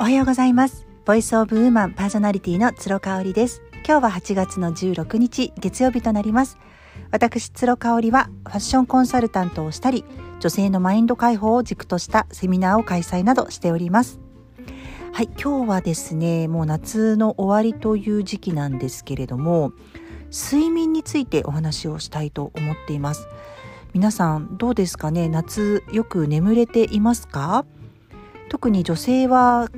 おはようございます。ボイスオブウーマンパーソナリティの鶴香織です。今日は8月の16日月曜日となります。私鶴香織はファッションコンサルタントをしたり女性のマインド解放を軸としたセミナーを開催などしております。はい今日はですねもう夏の終わりという時期なんですけれども睡眠についてお話をしたいと思っています。皆さんどうですかね？夏よく眠れていますか？特に女性は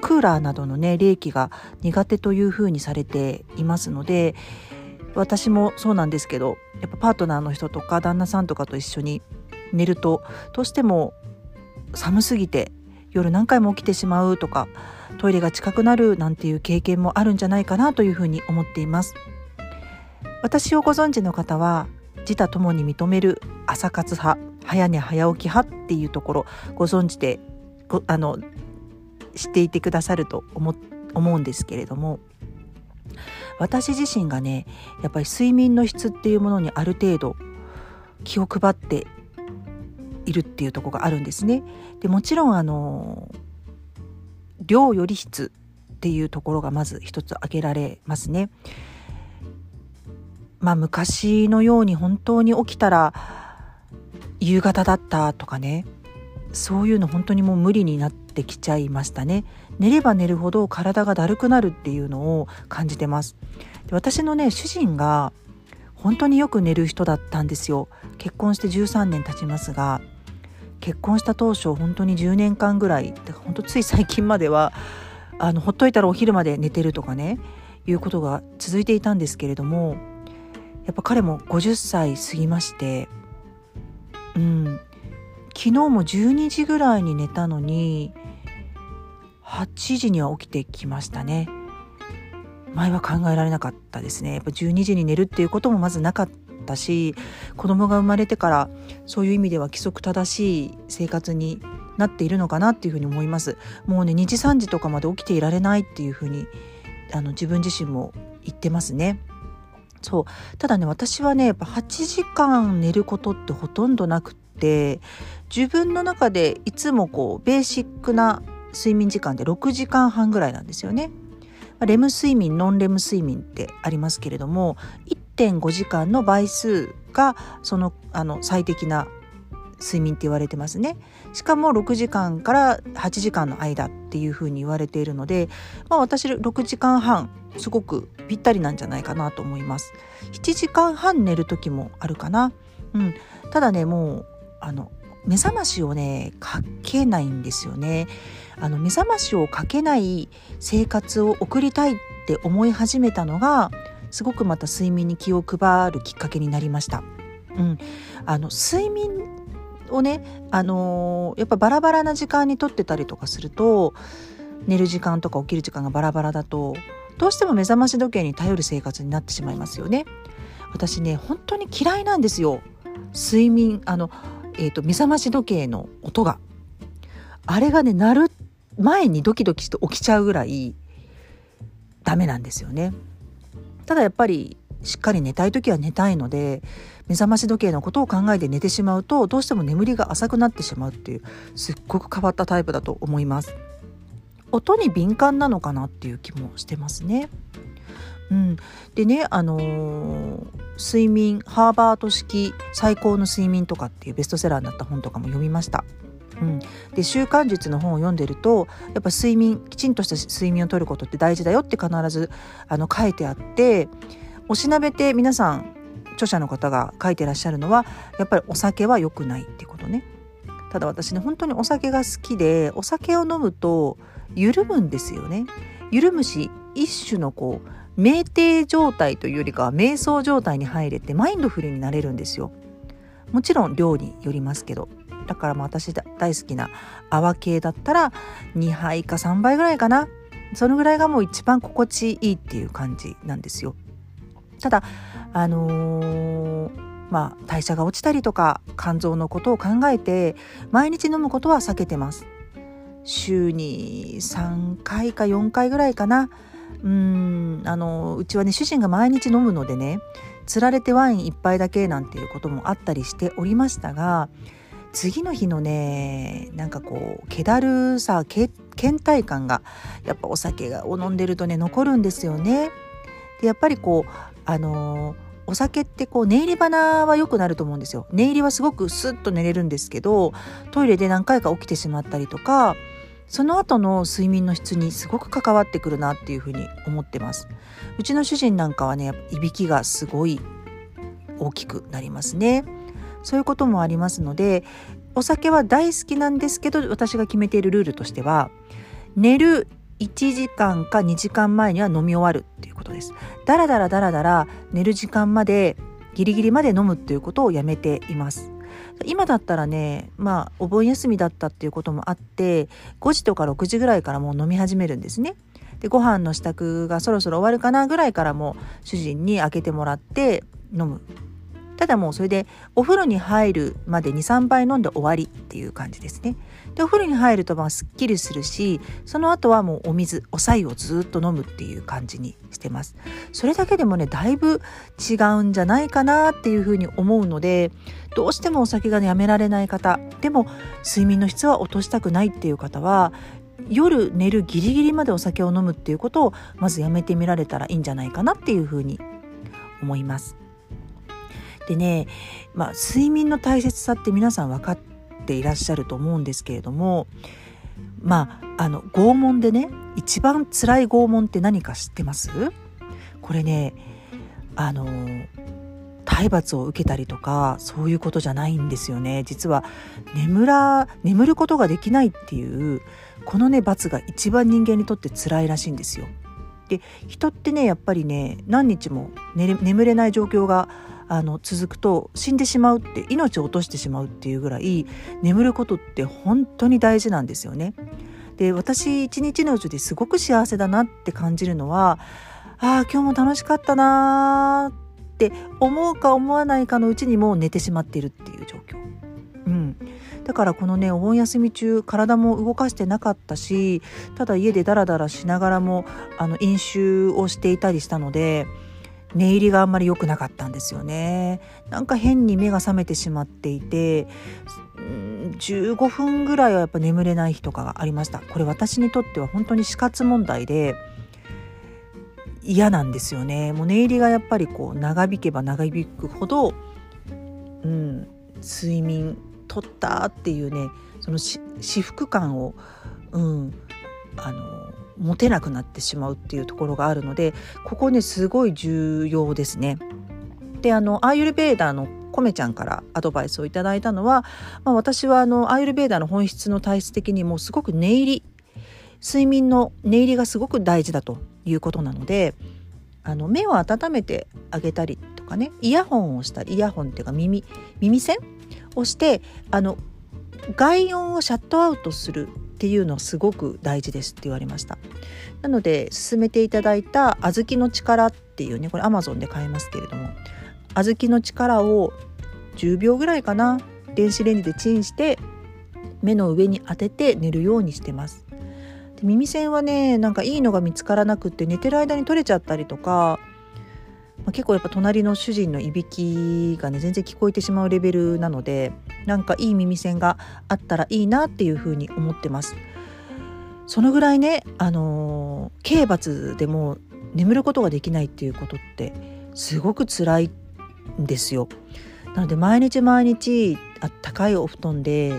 クーラーなどのね冷気が苦手というふうにされていますので私もそうなんですけどやっぱパートナーの人とか旦那さんとかと一緒に寝るとどうしても寒すぎて夜何回も起きてしまうとかトイレが近くなるなんていう経験もあるんじゃないかなというふうに思っています。私をご存知の方は自他ともに認める朝活派早寝早起き派っていうところご存知であの知っていてくださると思思うんですけれども私自身がねやっぱり睡眠の質っていうものにある程度気を配っているっていうとこがあるんですね。でもちろんあの量より質っていうところがまず一つ挙げられますね。まあ昔のように本当に起きたら夕方だったとかねそういうの本当にもう無理になってきちゃいましたね。寝れば寝るほど体がだるくなるっていうのを感じてます。で私のね主人が本当によく寝る人だったんですよ。結婚して13年経ちますが結婚した当初本当に10年間ぐらい本当つい最近まではあのほっといたらお昼まで寝てるとかねいうことが続いていたんですけれどもやっぱ彼も50歳過ぎましてうん昨日も12時ぐらいに寝たのに8時には起きてきましたね。前は考えられなかったですね。やっぱ12時に寝るっていうこともまずなかったし子供が生まれてからそういう意味では規則正しい生活になっているのかなっていうふうに思います。もうね2時3時とかまで起きていられないっていうふうにあの自分自身も言ってますね。そう。ただね私はねやっぱ8時間寝ることってほとんどなくって自分の中でいつもこうベーシックな睡眠時間で6時間半ぐらいなんですよね。レム睡眠ノンレム睡眠ってありますけれども1.5時間の倍数がそのあの最適な睡眠って言われてますね。しかも6時間から8時間の間っていうふうに言われているので、まあ、私6時間半すごくぴったりなんじゃないかなと思います。7時間半寝る時もあるかな、うん、ただねもうあの目覚ましをねかけないんですよね。あの目覚ましをかけない生活を送りたいって思い始めたのがすごくまた睡眠に気を配るきっかけになりました。うん、あの睡眠をね、あのー、やっぱバラバラな時間にとってたりとかすると寝る時間とか起きる時間がバラバラだとどうしても目覚まし時計に頼る生活になってしまいますよね。私ね本当に嫌いなんですよ睡眠あのえーと、目覚まし時計の音があれがね鳴る前にドキドキして起きちゃうぐらいダメなんですよね。ただやっぱりしっかり寝たい時は寝たいので目覚まし時計のことを考えて寝てしまうとどうしても眠りが浅くなってしまうっていうすっごく変わったタイプだと思います。音に敏感なのかなっていう気もしてますね。うん、でね、あのー、睡眠ハーバード式最高の睡眠とかっていうベストセラーになった本とかも読みました。うん、で習慣術の本を読んでるとやっぱ睡眠きちんとした睡眠をとることって大事だよって必ずあの書いてあっておしなべて皆さん著者の方が書いてらっしゃるのはやっぱりお酒は良くないってことね。ただ私ね本当にお酒が好きでお酒を飲むと緩むんですよね。緩むし一種のこう酩酊状態というよりかは瞑想状態に入れてマインドフルになれるんですよ。もちろん量によりますけどだから私大好きな泡系だったら2杯か3杯ぐらいかなそのぐらいがもう一番心地いいっていう感じなんですよ。ただあのー、まあ代謝が落ちたりとか肝臓のことを考えて毎日飲むことは避けてます。週に3回か4回ぐらいかなうんあのうちはね主人が毎日飲むのでねつられてワイン1杯だけなんていうこともあったりしておりましたが次の日のねなんかこう気だるさけ倦怠感がやっぱお酒を飲んでるとね残るんですよね。でやっぱりこうあの、お酒ってこう寝入り花は良くなると思うんですよ。寝入りはすごくスッと寝れるんですけどトイレで何回か起きてしまったりとかその後の睡眠の質にすごく関わってくるなっていうふうに思ってますうちの主人なんかはねいびきがすごい大きくなりますねそういうこともありますのでお酒は大好きなんですけど私が決めているルールとしては寝る1時間か2時間前には飲み終わるっていうことです。だらだらだらだら寝る時間までギリギリまで飲むっていうことをやめています。今だったらねまあお盆休みだったっていうこともあって5時とか6時ぐらいからもう飲み始めるんですね。でご飯の支度がそろそろ終わるかなぐらいからも主人に開けてもらって飲む。ただもうそれでお風呂に入るまで23杯飲んで終わりっていう感じですね。でお風呂に入るとまあすっきりするしその後はもうお水お白湯をずっと飲むっていう感じにしてます。それだけでもねだいぶ違うんじゃないかなっていうふうに思うのでどうしてもお酒が、ね、やめられない方でも睡眠の質は落としたくないっていう方は夜寝るギリギリまでお酒を飲むっていうことをまずやめてみられたらいいんじゃないかなっていうふうに思います。でね、まあ、睡眠の大切さって皆さん分かっていらっしゃると思うんですけれどもまああの拷問でね一番辛い拷問って何か知ってます？これねあの体罰を受けたりとかそういうことじゃないんですよね実は眠ら眠ることができないっていうこのね罰が一番人間にとって辛いらしいんですよ。で人ってねやっぱりね何日も眠れない状況があの続くと死んでしまうって命を落としてしまうっていうぐらい眠ることって本当に大事なんですよね。で私一日のうちですごく幸せだなって感じるのはああ今日も楽しかったなって思うか思わないかのうちにもう寝てしまっているっていう状況。うん、だからこのねお盆休み中体も動かしてなかったしただ家でダラダラしながらもあの飲酒をしていたりしたので寝入りがあんまり良くなかったんですよね。なんか変に目が覚めてしまっていて15分ぐらいはやっぱ眠れない日とかがありました。これ私にとっては本当に死活問題で嫌なんですよね。もう寝入りがやっぱりこう長引けば長引くほどうん睡眠取ったっていうねその至福感をうんあの持てなくなってしまうっていうところがあるのでここねすごい重要ですね。であのアーユルベーダーのコメちゃんからアドバイスをいただいたのは、まあ、私はあのアーユルベーダーの本質の体質的にもすごく寝入り睡眠の寝入りがすごく大事だということなのであの目を温めてあげたりとかねイヤホンをしたりイヤホンっていうか耳耳栓をしてあの外音をシャットアウトするっていうのはすごく大事ですって言われました。なので勧めていただいた小豆の力っていうねこれアマゾンで買えますけれども小豆の力を10秒ぐらいかな電子レンジでチンして目の上に当てて寝るようにしてます。で耳栓はねなんかいいのが見つからなくって寝てる間に取れちゃったりとかまあ、結構やっぱ隣の主人のいびきがね全然聞こえてしまうレベルなのでなんかいい耳栓があったらいいなっていうふうに思ってます。そのぐらいね、あのー、刑罰でも眠ることができないっていうことってすごく辛いんですよ。なので毎日毎日あったかいお布団で、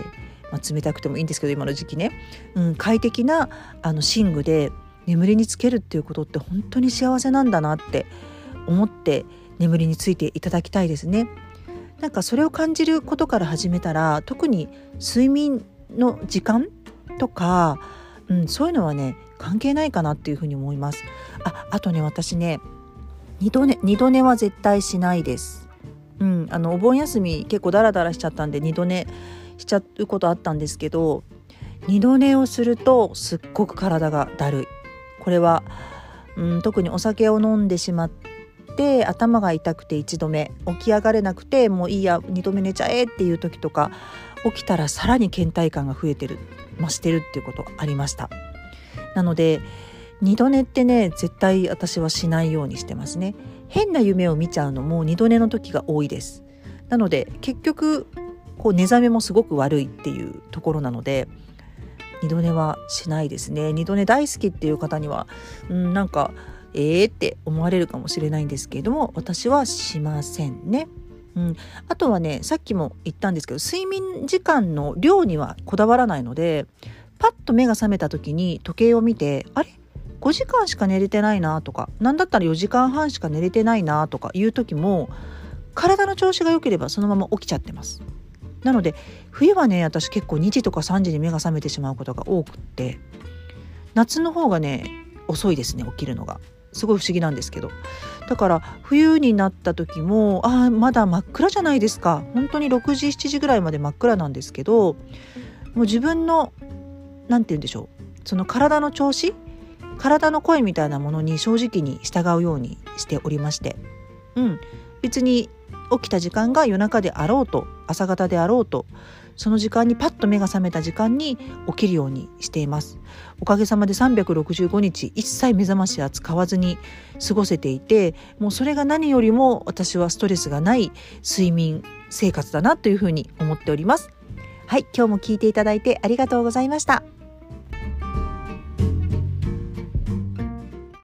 まあ、冷たくてもいいんですけど今の時期ね、うん、快適なあの寝具で眠りにつけるっていうことって本当に幸せなんだなって思って眠りについていただきたいですね。なんかそれを感じることから始めたら特に睡眠の時間とか、うん、そういうのはね関係ないかなっていうふうに思います。ああとね私ね二度寝二度寝は絶対しないです。うん、あのお盆休み結構ダラダラしちゃったんで二度寝しちゃうことあったんですけど二度寝をするとすっごく体がだるい。これは、うん、特にお酒を飲んでしまって頭が痛くて1度目起き上がれなくてもういいや2度目寝ちゃえっていう時とか起きたらさらに倦怠感が増えてる増してるっていうことありました。なので二度寝ってね絶対私はしないようにしてますね。変な夢を見ちゃうのも二度寝の時が多いです。なので結局こう寝覚めもすごく悪いっていうところなので二度寝はしないですね。二度寝大好きっていう方には、うん、なんかえーって思われるかもしれないんですけれども私はしませんね。うん、あとはねさっきも言ったんですけど睡眠時間の量にはこだわらないのでパッと目が覚めた時に時計を見てあれ？5時間しか寝れてないなとか何だったら4時間半しか寝れてないなとかいう時も体の調子が良ければそのまま起きちゃってます。なので冬はね私結構2時とか3時に目が覚めてしまうことが多くって夏の方がね遅いですね起きるのがすごい不思議なんですけど。だから冬になった時もあまだ真っ暗じゃないですか。本当に6時7時ぐらいまで真っ暗なんですけどもう自分の何て言うんでしょう。その体の調子体の声みたいなものに正直に従うようにしておりまして。うん。別に起きた時間が夜中であろうと朝方であろうとその時間にパッと目が覚めた時間に起きるようにしています。おかげさまで365日一切目覚ましは使わずに過ごせていてもうそれが何よりも私はストレスがない睡眠生活だなというふうに思っております。はい今日も聞いていただいてありがとうございました。